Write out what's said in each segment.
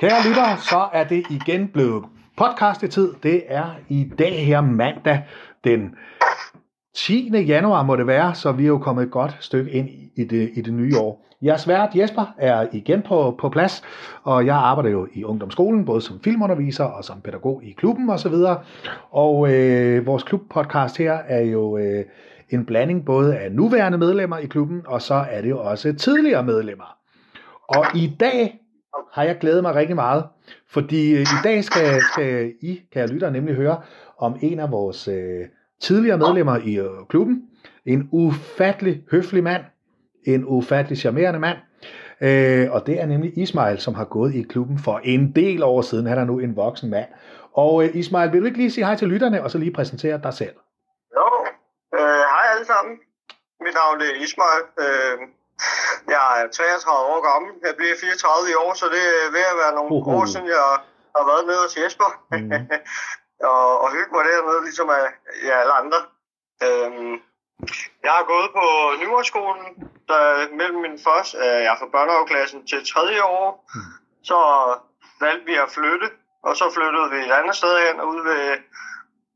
Kære lyttere, så er det igen blevet podcastetid. Det er i dag her mandag den 10. januar må det være, så vi er jo kommet et godt stykke ind i det, i det nye år. Jeres vært Jesper er igen på, på plads, og jeg arbejder jo i ungdomsskolen, både som filmunderviser og som pædagog i klubben osv. Og, og øh, vores klubpodcast her er jo øh, en blanding både af nuværende medlemmer i klubben, og så er det jo også tidligere medlemmer. Og i dag har jeg glædet mig rigtig meget, fordi øh, i dag skal, skal I, kære lyttere, nemlig høre om en af vores øh, tidligere medlemmer i øh, klubben. En ufattelig høflig mand, en ufattelig charmerende mand, øh, og det er nemlig Ismail, som har gået i klubben for en del år siden. Han er nu en voksen mand. Og øh, Ismail, vil du ikke lige sige hej til lytterne, og så lige præsentere dig selv? Jo, øh, hej alle sammen. Mit navn er Ismail. Øh, jeg er 33 år gammel. Jeg bliver 34 i år, så det er ved at være nogle Uhu. år siden, jeg har været nede hos Jesper. Mhm. og, og hygge mig dernede, ligesom af ja, alle andre. Øhm, jeg har gået på Nyborgskolen, der mellem min første, øh, jeg er fra børnehaveklassen til tredje år. Så valgte vi at flytte, og så flyttede vi et andet sted hen, ude ved,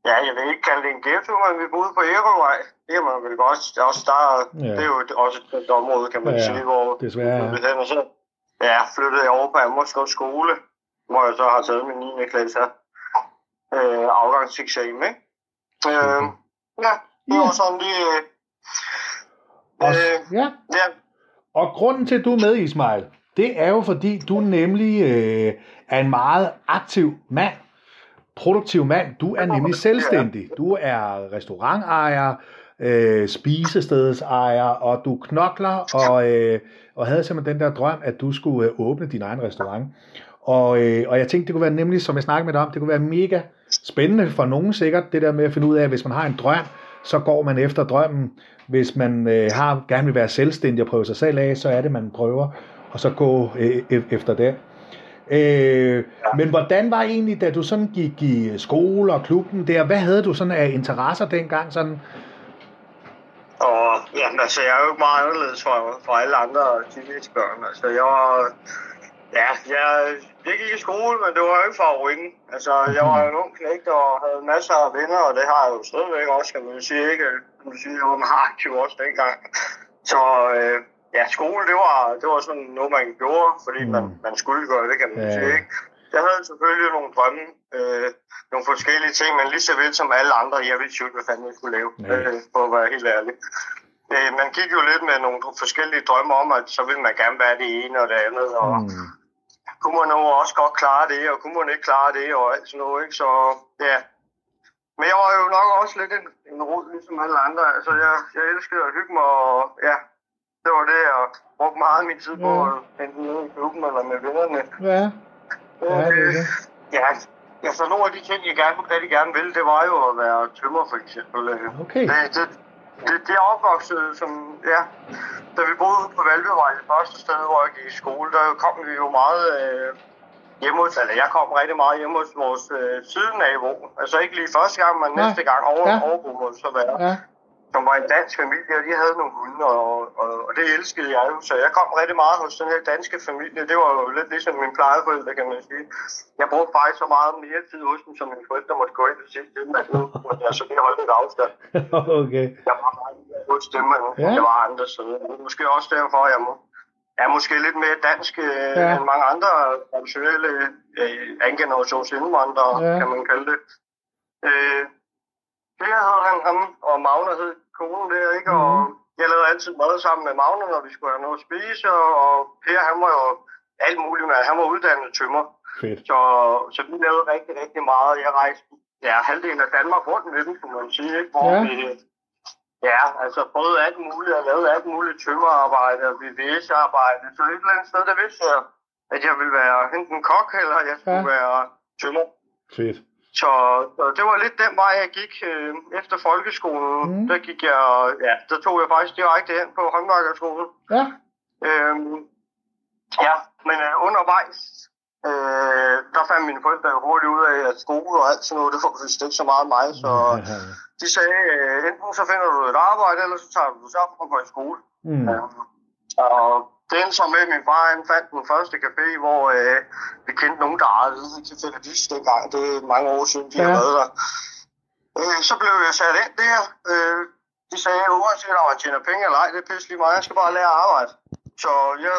ja, jeg vil ikke kalde det en ghetto, men vi boede på Ærøvej. Det kan man vel godt, det er, også der, Ja. det er jo også et område, kan man Ja, sige, hvor desværre, vi hen, og så ja, flyttede jeg over på Ammerskov skole, hvor jeg så har taget min 9. klasse øh, afgangseksamen, ikke? Øh, ja, det var sådan lige... Øh, Og, øh, ja. ja, Og grunden til, at du er med, Ismail, det er jo fordi, du nemlig øh, er en meget aktiv mand, produktiv mand. Du er nemlig selvstændig. Du er restaurantejer, øh, spisestedsejer, og du knokler, og, øh, og havde simpelthen den der drøm, at du skulle øh, åbne din egen restaurant. Og, øh, og jeg tænkte, det kunne være nemlig, som jeg snakkede med dig om, det kunne være mega spændende for nogen sikkert, det der med at finde ud af, at hvis man har en drøm, så går man efter drømmen. Hvis man øh, har, gerne vil være selvstændig og prøve sig selv af, så er det, man prøver, og så gå øh, e- efter det. Øh, men hvordan var egentlig, da du sådan gik i skole og klubben der, hvad havde du sådan af interesser dengang? Sådan? Og jamen, altså, jeg er jo ikke meget anderledes fra, fra alle andre teenagebørn. Altså, jeg var... Ja, jeg, jeg gik i skole, men det var jo ikke favoritten. Altså, jeg var en ung knægt og havde masser af venner, og det har jeg jo stadigvæk også, kan man sige. Ikke? Kan man sige, jeg var meget aktiv også dengang. Så øh, ja, skole, det var, det var sådan noget, man gjorde, fordi Mm. man, man skulle gøre det, kan man Ja. sige. Ikke? Jeg havde selvfølgelig nogle drømme, øh, nogle forskellige ting, men lige så vel som alle andre, jeg vidste jo ikke, hvad fanden jeg skulle lave, Nej. øh, for at være helt ærlig. Øh, man gik jo lidt med nogle forskellige drømme om, at så ville man gerne være det ene og det andet, og Mm. kunne man nu også godt klare det, og kunne man ikke klare det, og alt sådan noget, ikke? Så ja. Men jeg var jo nok også lidt en, en rod, ligesom alle andre. Altså, jeg, jeg elskede at hygge mig, og ja, det var det, jeg brugte meget af min tid på, Ja. enten i klubben eller med vennerne. Ja, ja, det er det. Ja, altså nogle af de ting, jeg gerne, rigtig gerne ville, det var jo at være tømmer, for eksempel. Øh, Okay. Det, det, det, det er opvokset som, ja, da vi boede på Valbevej, det første sted, hvor jeg gik i skole, der kom vi jo meget øh, hjemme hos, eller jeg kom rigtig meget hjemme hos vores øh, sidenabo. Altså ikke lige første gang, men Nej. næste gang over, Ja. ja. overbo må det så være. Ja, Som var en dansk familie, og de havde nogle hunde, og, og, og det elskede jeg jo. Så jeg kom rigtig meget hos den her danske familie. Det var jo lidt ligesom min plejeforældre, kan man sige. Jeg brugte faktisk så meget mere tid hos dem, som mine forældre måtte gå ind og sige til dem, at nu måtte jeg så lige holde lidt afstand. okay. Jeg var meget hos dem, end Ja. det var andre steder. Det er måske også derfor, at jeg må, er måske lidt mere dansk øh, Ja. end mange andre traditionelle øh, angenerations Ja. kan man kalde det. Øh, det hed han, ham, og Magne hed konen der, ikke? Mm. Og Mhm. jeg lavede altid mad sammen med Magne, når vi skulle have noget at spise, og, og Per, han var jo alt muligt, men han var uddannet tømmer. Fedt. Så, så vi lavede rigtig, rigtig meget. Jeg rejste ja, halvdelen af Danmark rundt med dem, kunne man sige. Ikke? Hvor Ja. vi, ja, altså prøvede alt muligt og lavede alt muligt tømmerarbejde og VVS-arbejde. Så et eller andet sted, der vidste jeg, at jeg ville være enten kok, eller jeg skulle ja. være tømmer. Fedt. Så, så det var lidt den vej, jeg gik øh, efter folkeskolen. Mm. Der gik jeg, ja, der tog jeg faktisk direkte hen på håndværkerskolen. Ja, Øhm, ja, men øh, undervejs, øh, der fandt mine forældre jo hurtigt ud af, at skole og alt sådan noget, det var vist ikke så meget mig, så de sagde, øh, enten så finder du et arbejde, eller så tager du sammen og går i skole. Mm. Øhm, og endte så med, min far han fandt den første café, hvor øh, vi kendte nogen, der ejede til Fælledis dengang. Det er mange år siden, de ja. har været der. Øh, så blev jeg sat ind der. Øh, de sagde, uanset om man tjener penge eller ej, det er pisse lige meget. Jeg skal bare lære at arbejde. Så jeg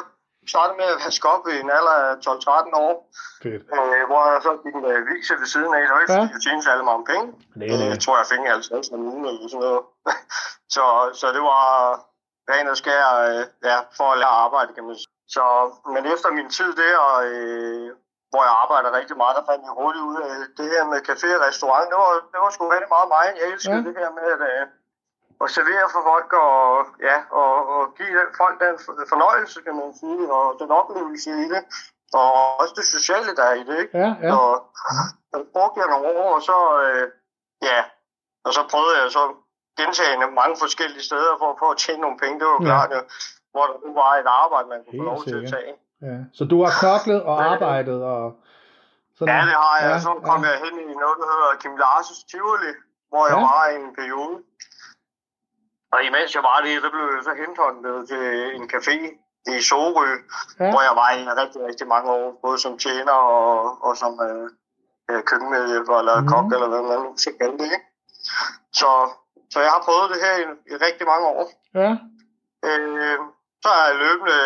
startede med at vaske op i en alder af 12-13 år. Fedt. Øh, hvor jeg så gik en øh, viser ved siden af. Det var ikke, Ja. fordi jeg tjente særlig mange penge. Nej, Øh, nej. Jeg tror, jeg fik 50 om ugen eller sådan noget. så, så det var ren og skær øh, ja, for at lære at arbejde, kan man sige. Så, men efter min tid der, øh, hvor jeg arbejder rigtig meget, der fandt jeg hurtigt ud af det her med café og restaurant. Det var, det var sgu rigtig meget mig. Jeg elskede Ja. det her med at, øh, at servere for folk og, ja, og, og give folk den for- fornøjelse, kan man sige, og den oplevelse i det. Og også det sociale, der er i det, ikke? Ja, ja. Og så brugte jeg nogle år, og så, øh, ja, og så prøvede jeg så gentagende mange forskellige steder for, for at tjene nogle penge. Det var Ja. klart, jo, hvor der var et arbejde, man kunne få Helt lov til at sikkert. tage. ja. Så du har knoklet og arbejdet og sådan Ja, det har jeg. Ja, så kom ja. jeg hen i noget, der hedder Kim Larses Tivoli, hvor jeg Ja. var i en periode. Og imens jeg var det, så blev jeg så hentet til en café i Sorø, Ja. hvor jeg var i rigtig, rigtig mange år, både som tjener og, og som øh, øh, køkkenmedhjælper eller mm. kok, eller hvad man nu skal kalde det. Så, så jeg har prøvet det her i, i rigtig mange år. Ja, Øh, så har jeg løbende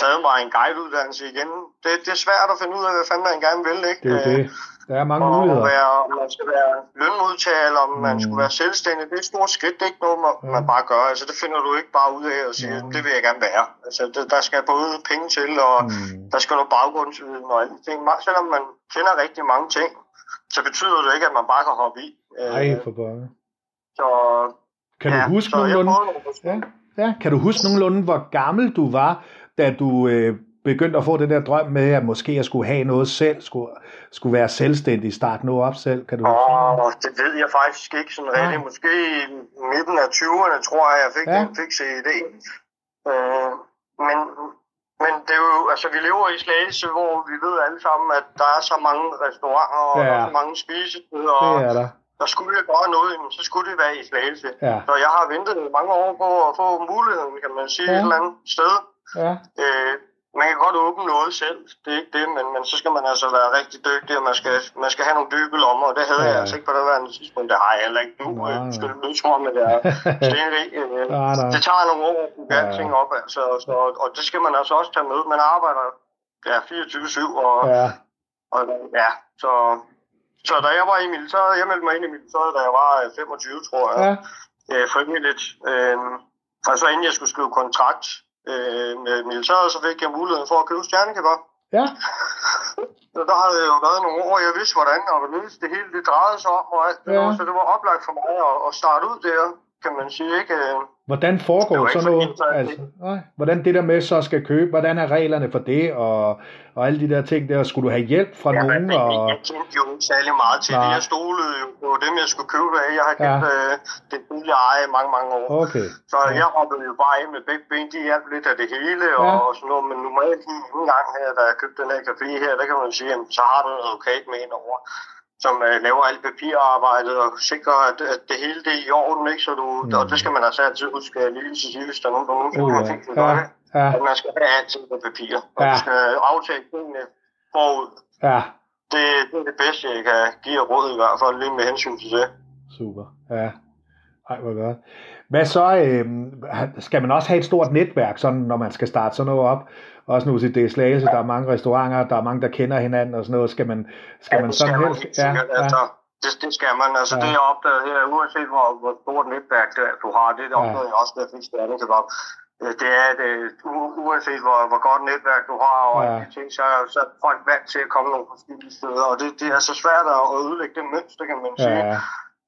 taget mig en guideuddannelse igen. Det, det er svært at finde ud af, hvad fanden man gerne vil. Ikke? det er det. Der er mange og muligheder. Være, om man skal være lønmodtager, eller om man Mm. skulle være selvstændig, det er et stort skridt. Det er ikke noget, man, Ja. man bare gør. Altså, det finder du ikke bare ud af og siger, Ja. det vil jeg gerne være. Altså, det, der skal både penge til, og Mm. der skal noget baggrundsviden og alle ting. Selvom man kender rigtig mange ting, så betyder det ikke, at man bare kan hoppe i. Øh, Ej, for pokker. Kan du ja, huske så jeg nogenlunde, ja, ja, kan du huske nogenlunde, hvor gammel du var, da du øh, begyndte at få den der drøm med, at måske jeg skulle have noget selv, skulle, skulle være selvstændig, starte noget op selv? Kan du huske? Og det ved jeg faktisk ikke sådan rigtigt. Nej. Måske i midten af 20'erne, tror jeg, jeg fik Ja. ja. den fikse idé. Øh, men, men det er jo, altså vi lever i Slagelse, hvor vi ved alle sammen, at der er så mange restauranter og Ja. der er så mange spisesteder, og Det er der. Der skulle jeg gøre noget, så skulle det være i Slagelse. Ja, Så jeg har ventet mange år på at få muligheden, kan man sige, Ja. et eller andet sted. ja, Øh, man kan godt åbne noget selv, det er ikke det, men, men så skal man altså være rigtig dygtig, og man skal, man skal have nogle dybe lommer, og det havde Ja. jeg altså ikke på det værende tidspunkt. Det har jeg heller ikke nu, Nej, øh, nej. skal du tro med det er stenrig. Øh, det tager nogle år at bygge Ja. alting op, altså, så, og det skal man altså også tage med. Man arbejder ja, 24-7, og, Ja, og ja, så, så da jeg var i militæret, jeg meldte mig ind i militæret, da jeg var øh, 25, tror jeg, ja, øh, frivilligt. Øh, og så inden jeg skulle skrive kontrakt øh, med militæret, så fik jeg muligheden for at købe stjernekebab. ja, Så der havde jeg jo været nogle år, jeg vidste hvordan og hvorledes det hele det drejede sig om og alt Ja. ja. så det var oplagt for mig at, at starte ud der, kan man sige, ikke? Øh, Hvordan foregår sådan noget? Altså, nej. Hvordan det der med så skal købe, hvordan er reglerne for det, og, og alle de der ting der, skulle du have hjælp fra Ja, nogen? men Og, jeg kendte jo ikke særlig meget til Nej. det. Jeg stolede jo på dem, jeg skulle købe af. Jeg har kendt Ja. øh, det tidligere eje i mange, mange år. okay, Så Ja. jeg hoppede jo bare ind med begge ben. De hjalp lidt af det hele og, Ja. og sådan noget. Men normalt lige en gang her, da jeg købte den her café her, der kan man sige, jamen, så har du en advokat med ind over som øh, laver alt papirarbejdet og sikrer, at, at det hele det er i orden, ikke? Så du, Mm. og det skal man altså altid huske at lige til sige, hvis der er nogen, der nogensinde har ja, tænkt ja, det. ja, At man skal have altid på papir, og Ja. ja. du skal aftale tingene forud. ja, Det, det er det bedste, jeg kan give råd i hvert fald, lige med hensyn til det. super, ja. Ej, hvor godt. Hvad så, øh, skal man også have et stort netværk, sådan, når man skal starte sådan noget op? Også nu til det er Slagelse, der er mange restauranter, der er mange, der kender hinanden og sådan noget. Skal man, skal man det sådan skal man helst? helt Ja, ja, Altså, det, det skal man. Altså, Ja. ja. det jeg opdagede her, uanset hvor, hvor stort netværk er, du har, det, det Ja. opdagede jeg også, jeg fik stjernet kebab. Det er, at u- uanset hvor, hvor godt netværk du har og Ja. de ting, så, så er folk vant til at komme nogle forskellige steder. Og det, det er så svært at ødelægge det mønster, kan man sige.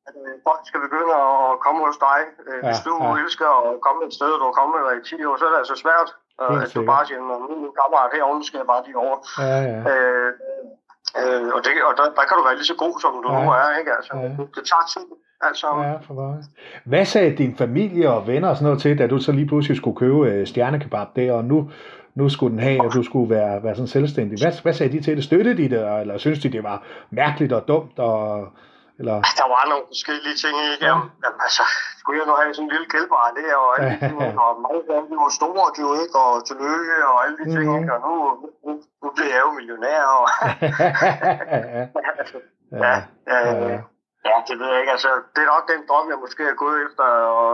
At, øh, folk skal begynde at komme hos dig. Øh, Hvis Ja, du ja. elsker at komme et sted, du har kommet der i 10 år, så er det altså svært. øh, At du bare siger, at min kammerat herovre, skal jeg bare lige over. ja, ja. Øh, øh, og det, og der, der kan du være lige så god, som du Ja. nu er, ikke? Altså, Ja. det, tager tid, altså. Ja. Ja, for meget. Hvad sagde din familie og venner og sådan noget til, da du så lige pludselig skulle købe øh, stjernekebab der, og nu, nu skulle den have, og du skulle være, være sådan selvstændig. Hvad, hvad sagde de til det? Støttede de det, eller synes de, det var mærkeligt og dumt? Og, Eller? Der var nogle forskellige ting i. Ja. Jamen, altså, skulle jeg nu have sådan en lille kælbar der, og alle de ting, og mange af dem, de var store, de var ikke, og tillykke, og alle de ting, Mhm. ikke? og nu, nu, nu bliver jeg jo millionær, og ja, ja, ja, ja, det ved jeg ikke, altså, det er nok den drøm, jeg måske har gået efter, og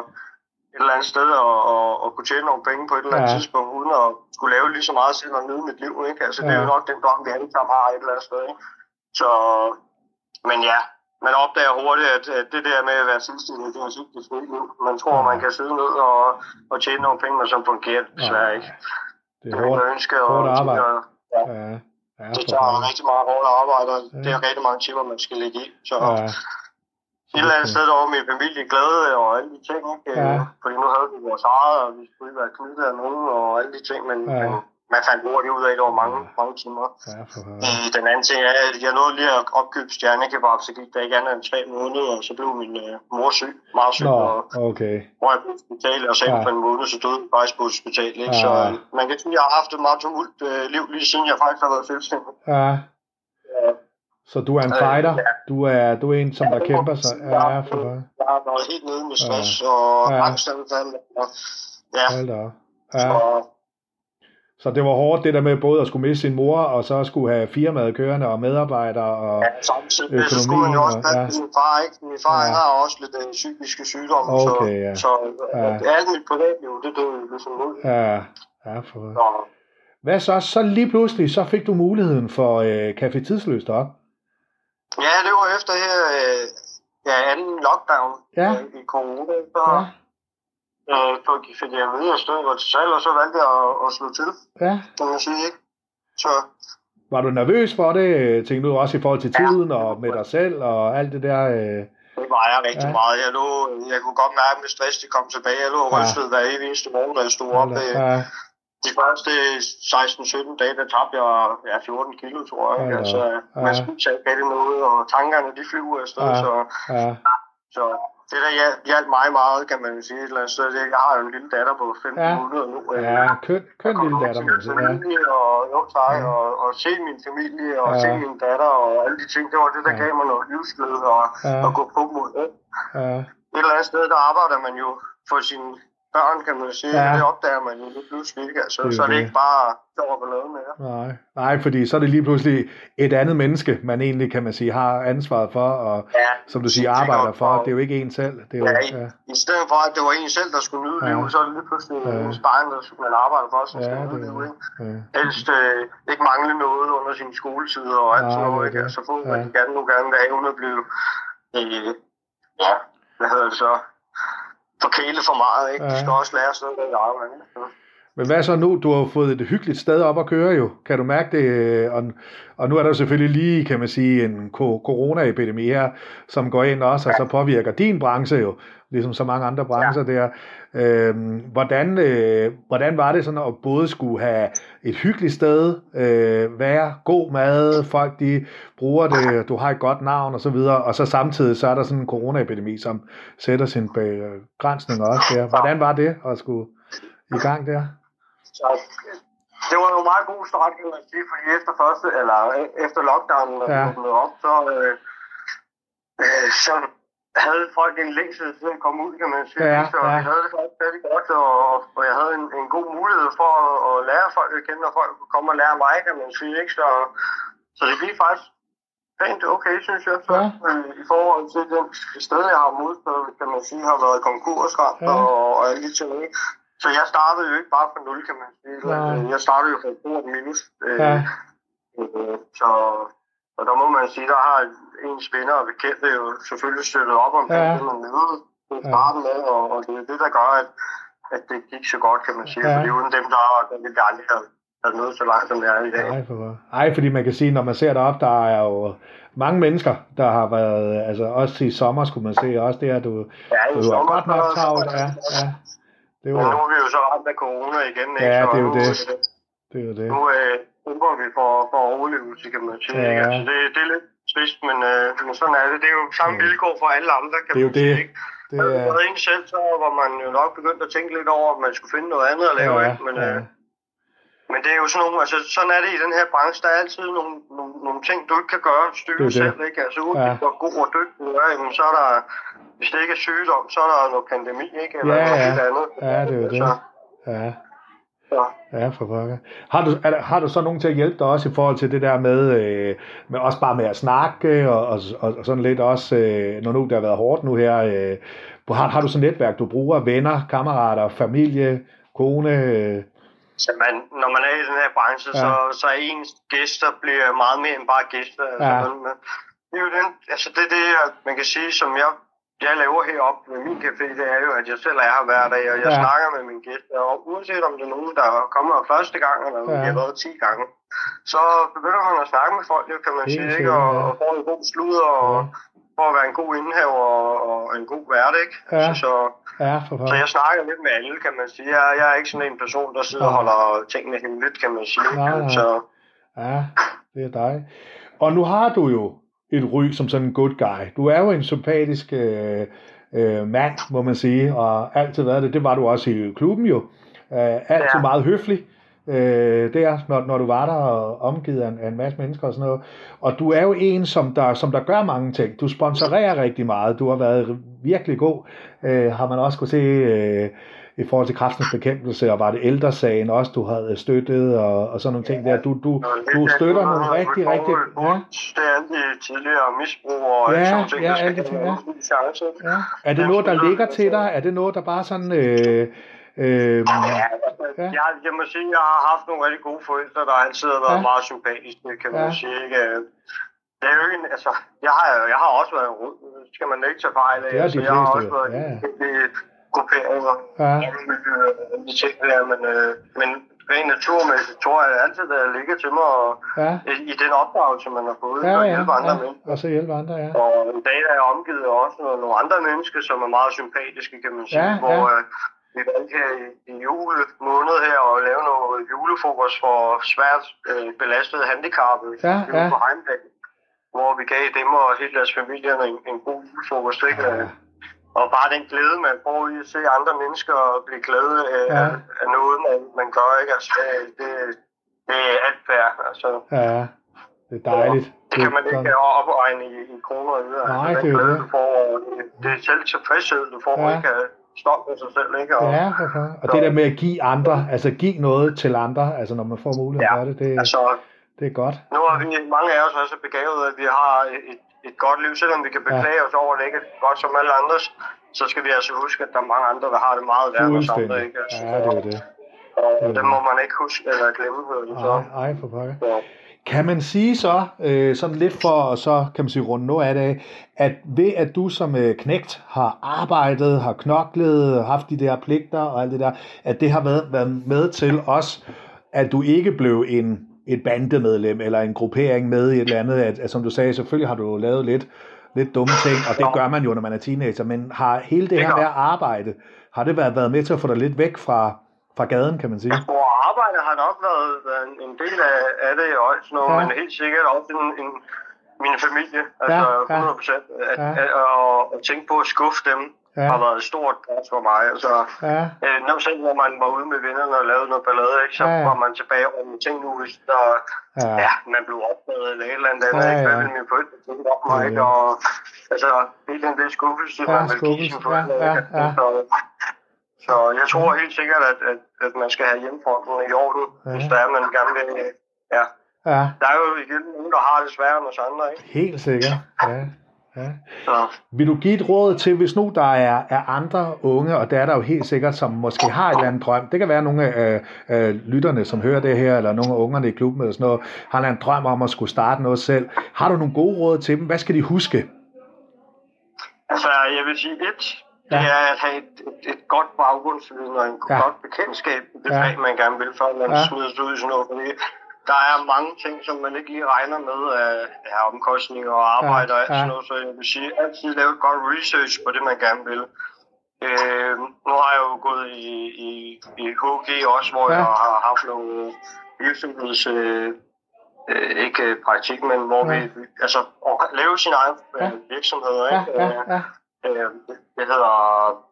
et eller andet sted, og, og, og kunne tjene nogle penge på et eller andet Ja. tidspunkt, uden at skulle lave lige så meget selv og nyde mit liv, ikke? Altså, det er Ja. jo nok den drøm, vi alle sammen har et eller andet sted, ikke? Så, men ja, man opdager hurtigt, at, at det der med at være selvstændig, det er altså ikke det frie liv. Man tror, Ja. man kan sidde ned og, og tjene nogle penge, men som fungerer det desværre ikke. Det Det er hårdt. man ønsker, og, hårdt arbejde. og Ja, ja, det for tager fanden. rigtig meget hårdt arbejde, og Ja. det er rigtig mange timer, man skal lægge i. Så Ja. et eller andet sted, var min familie glade og alle de ting, ikke? Ja. Fordi nu havde vi vores eget, og vi skulle være knyttet af nogen og alle de ting, men, Ja. men man fandt hurtigt ud af, at det var mange, mange timer. Ja. Øh, den anden ting er, at jeg nåede lige at opkøbe stjernekebab, så gik der ikke andet end tre måneder, og så blev min øh, mor syg, meget syg, Nå, og okay. hvor jeg på hospital, og så Ja. ja. for en måned, så døde jeg faktisk på hospital. Ikke? Ja. Så øh, man kan sige, at jeg har haft et meget tumult øh, liv, lige siden jeg faktisk har været selvstændig. Ja, Ja. så du er en Øh, fighter. ja. Du er, du er en, som der Ja, kæmper sig. ja. Ja, for fanden. Jeg har været helt nede med stress Ja. og Ja. angstanfald. Og, ja, Hold da. Ja. så, Så det var hårdt, det der med både at skulle miste sin mor, og så skulle have firmaet kørende, og medarbejdere, og... ja, samtidig så skulle man jo også passe ja. min far, ikke? Min far Ja. har også lidt øh, psykiske sygdomme, Okay, ja. så, så Ja. alt mit privatliv, det døde ligesom ud. Ja, ja for... Så, Hvad så? Så lige pludselig, så fik du muligheden for øh, Café Tidsløst op. Ja, det var efter her, øh, ja, anden lockdown Ja. øh, i corona. Så ja. Øh, fik- fik jeg at vide, at stødet var til salg, og så valgte jeg at, at slå til, ja. kan man sige, ikke? Så Var du nervøs for det? Tænkte du også i forhold til Ja. tiden og med dig selv og alt det der? Øh... det var jeg rigtig Ja. ja. meget. Jeg, lå, jeg kunne godt mærke med stress, det kom tilbage. Jeg lå Ja. rystet hver eneste morgen, da jeg stod op. Ja, De første 16-17 dage, der tabte jeg ja, 14 kilo, tror jeg. Ikke? da Altså, man Ja. spiser ikke rigtig noget, og tankerne, de flyver afsted. Ja. Så, ja, så det, der hjal- hjalp mig meget, kan man sige et eller andet sted, det, jeg har jo en lille datter på 15 Ja. minutter nu. øh, ja. Køn, køn lille datter, min sige. Ja. familie, og, jo, tak, Ja. og, og se min familie, og Ja. se min datter, og alle de ting, det var det, der Ja. gav mig noget livsglæde, og, Ja. og gå på mod det. Ja, Et eller andet sted, der arbejder man jo for sine børn, kan man sige, Ja. ja. det opdager man jo lige pludselig ikke, altså, Det så er det det. ikke bare sjov at lave med. nej. nej, fordi så er det lige pludselig et andet menneske, man egentlig, kan man sige, har ansvaret for, og Ja, som du siger, er arbejder for. Det er jo ikke en selv. Det er jo, Ja, ja, I stedet for, at det var en selv, der skulle nyde Ja. ja. livet, så er det lige pludselig Ja. ja. ens barn, der man arbejder for, som ja, skal nyde livet. Ikke? ja. Helst øh, ikke mangle noget under sin skoletid og alt sådan noget. Ikke? det. Altså få, Ja. de gerne nu gerne vil have, uden at blive, øh, ja, hvad hedder det så, forkælet for meget. Ikke? Ja. Du skal også lære sådan noget, der arbejder. Men hvad så nu? Du har fået et hyggeligt sted op at køre jo. Kan du mærke det? Og, og nu er der selvfølgelig lige, kan man sige, en coronaepidemi her, som går ind også, og så påvirker din branche jo, ligesom så mange andre brancher der. Øhm, hvordan, øh, hvordan var det sådan at både skulle have et hyggeligt sted, øh, være god mad, folk de bruger det, du har et godt navn og så videre, og så samtidig så er der sådan en coronaepidemi, som sætter sin begrænsning også der. Hvordan var det at skulle i gang der? Så det var jo en meget god start, kan man sige, fordi efter første, eller efter lockdownen Ja. åbnede op, så, øh, øh, så havde folk en længsel til at komme ud, kan man sige. Ja, så ja. vi havde det faktisk rigtig godt, og, og jeg havde en, en god mulighed for at, at lære folk at kende, og folk kunne komme og lære mig, kan man sige. Ikke? Så, så det gik faktisk pænt okay, synes jeg. Så, Ja. øh, I forhold til den sted, jeg har modtaget, kan man sige, har været konkursramt ja. og, og alle de ting. Så jeg startede jo ikke bare fra nul, kan man sige. Nej. Jeg startede jo fra et minus. Øh, Ja. øh, så, og der må man sige, der har ens venner og bekendte jo selvfølgelig støttet op om Ja. det, man nødede til at starte med, og, og det er det, der gør, at, at det gik så godt, kan man sige. Ja. Fordi uden dem, der, der ville jeg aldrig have, have nået så langt, som jeg er i dag. Nej, for? Ej, fordi man kan sige, når man ser derop, der er jo mange mennesker, der har været, altså også i sommer skulle man se, også det, at du, Ja, i du er sommer, godt nok travlt, ja, ja. Det Men nu var, er vi jo så ramt af corona igen, ikke? Ja, det er jo nu, det. øh, det er jo det. Nu øh, kæmper vi for, for overlevelse, kan man sige. Ja. Ja. Altså, det, det er lidt trist, men, øh, men sådan er det. Det er jo samme Ja. vilkår for alle andre, kan Det er jo man sige. det. Ikke? Det er, er en selv, så var man jo nok begyndt at tænke lidt over, at man skulle finde noget andet at lave, ja, ikke? Men, ja, øh, det er jo sådan nogle, altså sådan er det i den her branche, der er altid nogle, nogle, nogle ting, du ikke kan gøre styre selv, ikke? Altså uanset Ja. hvor god og dygtig du er, jamen, så er der, hvis det ikke er sygdom, så er der noget pandemi, ikke? Eller Ja, noget ja. andet. Ja, det er jo det. Så, Ja, ja for pokker. Har du, er der, har du så nogen til at hjælpe dig også i forhold til det der med, øh, med også bare med at snakke, og, og, og, sådan lidt også, øh, når nu det har været hårdt nu her, øh, har, har du så netværk, du bruger, venner, kammerater, familie, kone, øh, Så man, når man er i den her branche, Ja. så, så er ens gæster bliver meget mere end bare gæster. Altså, Ja. man, man, det er jo den, altså det det, man kan sige, som jeg, jeg laver heroppe med min café, det er jo, at jeg selv er her hver dag, og jeg Ja. snakker med mine gæster, og uanset om det er nogen, der kommer første gang, eller om Ja. de har været 10 gange, så begynder man at snakke med folk, jo, kan man sige, ikke? Og, og får en god sludder, og Ja. For at være en god indhaver og, og en god vært, ikke? Ja. Så, så, ja, for så jeg snakker lidt med alle, kan man sige. Jeg, jeg er ikke sådan en person, der sidder og Nej. holder tingene hemmeligt, kan man sige. Nej, nej. Så Ja, det er dig. Og nu har du jo et ry som sådan en good guy. Du er jo en sympatisk øh, øh, mand, må man sige, og altid været det. Det var du også i klubben jo. Øh, altid Ja. meget høflig øh, der, når, når du var der og omgivet af en, af en masse mennesker og sådan noget. Og du er jo en, som der, som der gør mange ting. Du sponsorerer rigtig meget. Du har været virkelig god. Øh, har man også kunne se øh, i forhold til kraftens bekæmpelse, og var det ældresagen også, du havde støttet, og, og sådan nogle ting der. Du, du, du støtter nogle rigtig, rigtig... Ja, Det er alle de tidligere misbrug og Ja, sådan ting, ja, der skal alle de ting, have ja. en chance. ja. Er det noget, der ligger til dig? Er det noget, der bare sådan... Øh, øh, Ja, altså, Ja. Jeg, jeg må sige, at jeg har haft nogle rigtig gode forældre, der altid har været Ja. meget sympatiske, kan man Ja. sige. Ikke? Det er jo ikke, altså, jeg har, jeg har også været rød, skal man ikke tage fejl af. Det er de altså, jeg har også været Ja, i grupperinger, Ja. ja. de ting der, men, øh, men rent naturmæssigt tror jeg altid, at det ligger til mig og, ja, i, i den opdragelse, man har fået, ja, og ja, hjælpe andre ja. mennesker. Og så hjælpe andre, ja. Og i dag er jeg omgivet også nogle, nogle andre mennesker, som er meget sympatiske, kan man sige. Ja, hvor ja. øh, vi valgte her i, i jule måned her at lave noget julefrokost for svært øh, belastede handicappede Ja, ja. på Heimdal, hvor vi gav dem og hele deres familie en, en god julefrokost. Ikke? Ja. Og bare den glæde, man får i at se andre mennesker blive glade af, Ja. af noget, man, man gør. Ikke? Altså, det, det, er alt værd. Altså, Ja, det er dejligt. det kan man ikke opregne i, i kroner og øre. Nej, altså, det er jo det. du får, det, er selv tilfredshed, du får, Ja. ikke stolt af sig selv. Ikke? Og, Ja, for fanden. og det der med at give andre, altså give noget til andre, altså når man får mulighed Ja. for det, det, Altså, det er godt. nu har vi, mange af os er så begavet, at vi har et, et godt liv, selvom vi kan beklage os over, at det ikke er godt som alle andres, så skal vi altså huske, at der er mange andre, der har det meget værre end os andre. Ikke? Altså, Ja, det er det. Og dem må man ikke huske eller glemme. vel, Så. Ej, ej for pokker. Ja. Kan man sige så, øh, sådan lidt for så kan man sige runde noget af det, at ved at du som øh, knægt har arbejdet, har knoklet, haft de der pligter og alt det der, at det har været, været med til os, at du ikke blev en et bandemedlem eller en gruppering med i et eller andet, at, at som du sagde, selvfølgelig har du lavet lidt, lidt dumme ting, og det gør man jo, når man er teenager, men har hele det her med at arbejde, har det været, været med til at få dig lidt væk fra, fra gaden, kan man sige? Og arbejde har nok været, været en, del af, af det også, nu, Ja. men helt sikkert også en, en, min familie, altså Ja, ja. 100 procent. At, Ja. at, at, at tænke på at skuffe dem Ja. har været et stort pres for mig. Altså, Ja, øh, når selv hvor man var ude med vennerne og lavede noget ballade, ikke, så Ja, var man tilbage og tænkte nu, hvis der, ja, ja. man blev opdaget eller et eller andet, Ja, ja, ikke? hvad ville mine forældre tænke om mig, Ja, ikke? Og, altså, hele den der skuffelse, Ja, man vil give sine forældre, Ja, ja, ja. Så, så jeg tror helt sikkert, at, at, at man skal have hjemmefronten i orden, Ja. hvis der er, man gerne vil. Ja. ja, Der er jo igen nogen, der har det sværere end os andre, ikke? helt sikkert. Ja, ja. Så, Vil du give et råd til, hvis nu der er, er andre unge, og der er der jo helt sikkert, som måske har et eller andet drøm. Det kan være nogle af øh, lytterne, som hører det her, eller nogle af ungerne i klubben eller sådan noget, har en drøm om at skulle starte noget selv. Har du nogle gode råd til dem? Hvad skal de huske? altså, jeg vil sige et, Ja. det er at have et, et, et godt baggrundsviden og en Ja. ja. godt bekendtskab i det Ja. ja. fag, man gerne vil, før man Ja. ja. smider sig ud i sådan noget. Fordi der er mange ting, som man ikke lige regner med af, af omkostninger og arbejde Ja, og alt ja. sådan noget. Så jeg vil sige, altid lave et godt research på det, man gerne vil. Øh, nu har jeg jo gået i, i, i HG også, hvor Ja. ja. jeg har haft nogle virksomheds... Øh, øh, ikke øh, praktik, men hvor Ja. vi, altså, at lave sin egen Ja. øh, virksomhed, Ja, ikke? ja, Øh, ja. Øh, det hedder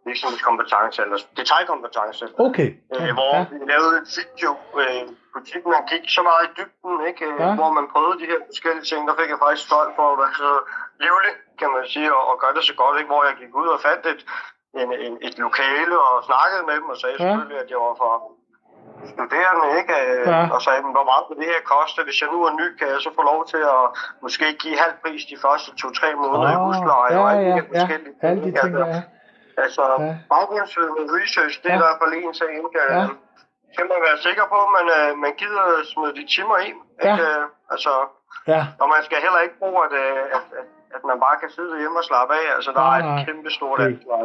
virksomhedskompetence, eller detaljkompetence. Okay. Øh, hvor ja. vi lavede en video, øh, butik, man gik så meget i dybden, ikke? Øh, Ja. hvor man prøvede de her forskellige ting, der fik jeg faktisk stolt for at være så livlig, kan man sige, og, og gøre det så godt, ikke? hvor jeg gik ud og fandt et, en, en, et lokale og snakkede med dem og sagde Ja. selvfølgelig, at jeg var for studerende, ikke? Øh, Ja. Og sagde, "Men hvor meget vil det her koste? Hvis jeg nu er ny, kan jeg så få lov til at måske give halv pris de første to-tre måneder i Åh, husleje og ja, alle de ja, ja. forskellige Alle de ting, der er. Altså, Ja. ja. baggrundsviden research, det er Ja. i hvert fald en ting, ikke? Ja. Ja. Kan man være sikker på, at man, øh, man gider smide de timer i. Ja. Ikke? Øh, Altså, Ja. og man skal heller ikke tro, at, øh, at, at, at man bare kan sidde hjemme og slappe af. Altså, der Nej, er et kæmpe stort Det- ansvar.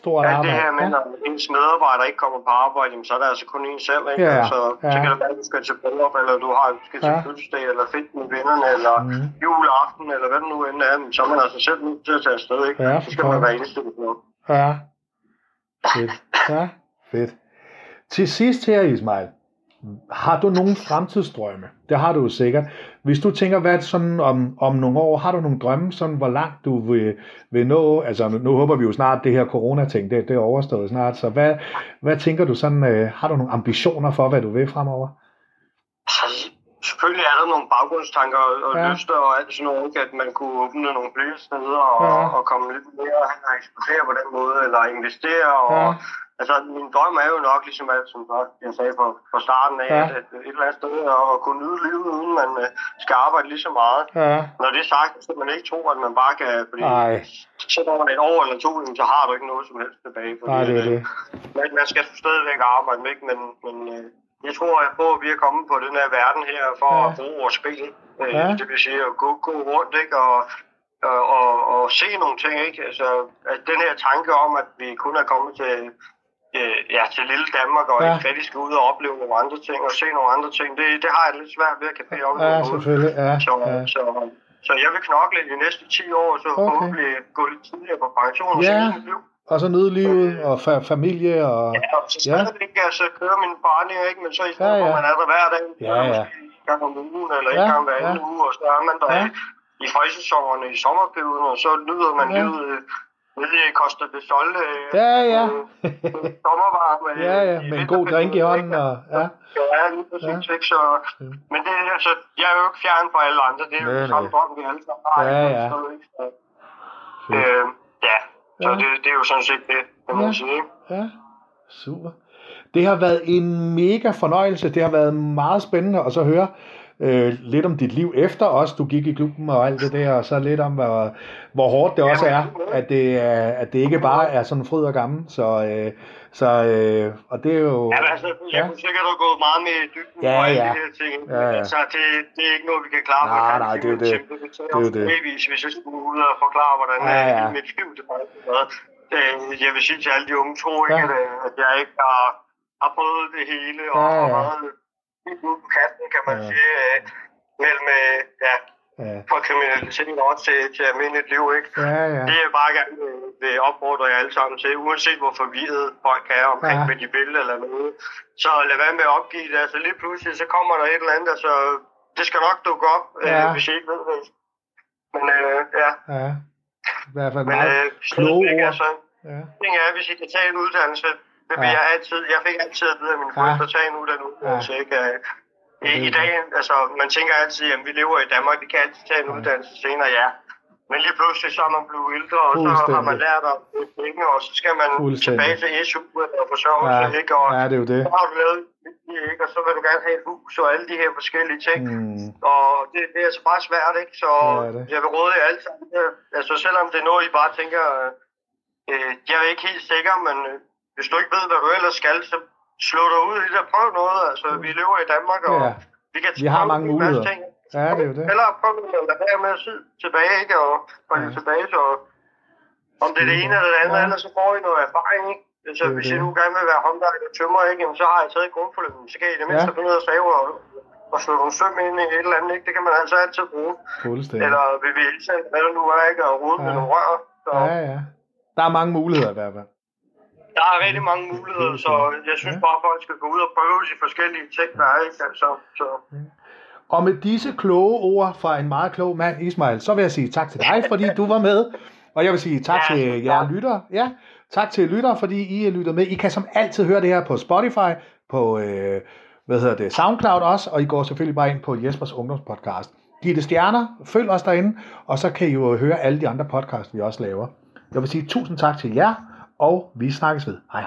Stort Alt det her med, når ens medarbejder ikke kommer på arbejde, jamen, så er det altså kun en selv. Ikke? Ja. Altså, Ja. Så kan det være, at du skal til bryllup, eller du har, du skal til Ja. fødselsdag, eller fedt med vennerne, eller Mhm. juleaften, eller hvad det nu end er. Så er man altså selv nødt til at tage afsted. Ikke? Ja, så skal man være indstillet på. Ja. Fedt. Ja, fedt. Til sidst her, Ismail. Har du nogen fremtidsdrømme? Det har du jo sikkert. Hvis du tænker, hvad sådan om, om nogle år, har du nogle drømme, sådan hvor langt du vil, vil nå? Altså, nu håber vi jo snart, det her corona-ting, det, det er overstået snart. Så hvad, hvad tænker du sådan, øh, har du nogle ambitioner for, hvad du vil fremover? Altså, Selvfølgelig er der nogle baggrundstanker og, Ja. lyster og alt sådan noget, at man kunne åbne nogle flere steder og, Ja. og komme lidt mere og eksportere på den måde, eller investere. Og, Ja. Altså, min drøm er jo nok, ligesom alt, som jeg sagde fra, fra starten af, Ja. at, at et eller andet sted at, at kunne nyde livet, uden man uh, skal arbejde lige så meget. Ja, Når det er sagt, så man ikke tro, at man bare kan, fordi Nej. så over et år eller to, så har du ikke noget som helst tilbage. Fordi, nej, det er øh, det. man, man skal stadigvæk arbejde med, men, men øh, jeg tror, jeg på, at vi er kommet på den her verden her for Ja. at bruge vores spil. Øh, Ja. Det vil sige at gå, gå rundt ikke, og, og, og, og se nogle ting. Ikke? Altså, at den her tanke om, at vi kun er kommet til, øh, ja, til lille Danmark og Ja. ikke rigtig skal ud og opleve nogle andre ting og se nogle andre ting, det, det har jeg lidt svært ved at kapere om. Ja, selvfølgelig. Ja, Så, ja. så, så jeg vil knokle de næste 10 år, så Okay. forhåbentlig gå lidt tidligere på pension og Ja. se liv. Og så nyde livet og fa- familie og... Ja, og så stadigvæk ja. altså, køre mine forretninger, ikke? Men så i stedet Ja, ja, ja. man er der hver dag, så Ja, ja. måske en gang om ugen, eller Ja, en gang hver anden ja. uge, og så er man der Ja. ja. i højsæsonerne i sommerperioden, og så nyder man Ja. ja. livet øh, nede i Costa del Sol. øh, Ja, ja. øh, Sommervarme. øh, Ja, ja, med en god drink i hånden. Og, ja. Ja, lige præcis, Ja. ikke? Så, men det altså, jeg er jo ikke fjern for alle andre, det er jo den samme drøm, vi alle sammen har. Ja, ikke? ja. Så, ikke? Så, Fedt. øh, ja, så Ja. det, det er jo sådan set det, kan man Ja. sige, ikke? Ja, super. Det har været en mega fornøjelse. Det har været meget spændende at så høre øh, lidt om dit liv efter også. Du gik i klubben og alt det der, og så lidt om, hvor, hvor hårdt det også er, at det, er, at det ikke bare er sådan fryd og gammel. Så, øh, så øh, og det er jo... Ja, men altså, jeg Ja. kunne sikkert have gået meget mere i dybden Ja, ja. de her ting. Ja, ja. Altså, det, det er ikke noget, vi kan klare Nej, halv nej, det er en det. time. Det Det jo os det. evigvis, hvis jeg skulle ud og forklare, hvordan Ja, ja, ja. ja. mit liv det var. Øh, Jeg vil sige til alle de unge, tro Ja. ikke, at, at jeg ikke har, har prøvet det hele, og Ja, har ja. været på kanten, kan man Ja. sige, øh, mellem øh, ja, Ja, fra kriminalitet og til, til almindeligt liv, ikke? ja, ja. Det jeg bare gerne vil, vil opfordre jer alle sammen til, uanset hvor forvirret folk er omkring, Ja. hvad de vil eller noget, så lad være med at opgive det. Altså lige pludselig, så kommer der et eller andet, altså det skal nok dukke op, Ja. øh, hvis I ikke ved det. Men øh, ja, ja. I hvert fald men meget øh, kloge ord. altså, Ja. ting er, hvis I kan tage en uddannelse, det vil Ja. jeg altid, jeg fik altid at vide af mine Ja. forældre, tage en uddannelse, ikke? Øh, I, I dag, altså, man tænker altid, at vi lever i Danmark, vi kan altid tage en Ja. uddannelse senere, ja. Men lige pludselig så er man blevet ældre, og så har man lært at penge, og så skal man tilbage til SU og forsørgelse, Ja, ikke? Og ja, det er jo det. så har du lavet ikke? Og så vil du gerne have et hus og alle de her forskellige ting. Mm. Og det, det er altså bare svært, ikke? Så er det. jeg vil råde jer alle sammen. øh, Altså selvom det er noget, I bare tænker, øh, jeg er ikke helt sikker, men øh, hvis du ikke ved, hvad du ellers skal, så slå dig ud i det og prøv noget. Altså, vi lever i Danmark, og Ja. vi kan Vi har mange muligheder. ting. Ja, det er jo det. Eller prøv at lade være med at sidde tilbage, ikke? Og falde Ja. tilbage, så om det er det ene eller det andet, Ja. ellers så får I noget erfaring, ikke? Så Det er hvis det. I nu gerne vil være håndværker og tømmer, ikke? Jamen, så har jeg taget et grundforløb, så kan I det mindste Ja. finde ud af at save og, og slå nogle søm ind i et eller andet, ikke? Det kan man altså altid bruge. Fuldstændig. Eller VVS, eller hvad det nu er, ikke? Og rode med Ja. nogle rør. Så Ja, ja. Der er mange muligheder i hvert fald. Der er rigtig mange muligheder, så jeg synes bare, at folk skal gå ud og prøve de forskellige ting, der er, ikke? Altså, så Og med disse kloge ord fra en meget klog mand, Ismail, så vil jeg sige tak til dig, fordi du var med. Og jeg vil sige tak Ja, til jer klart. lyttere. Ja, tak til lyttere, fordi I er lyttet med. I kan som altid høre det her på Spotify, på øh, hvad hedder det, SoundCloud også, og I går selvfølgelig bare ind på Jespers Ungdomspodcast. Giv det stjerner, følg os derinde, og så kan I jo høre alle de andre podcasts, vi også laver. Jeg vil sige tusind tak til jer, og vi snakkes ved. Hej.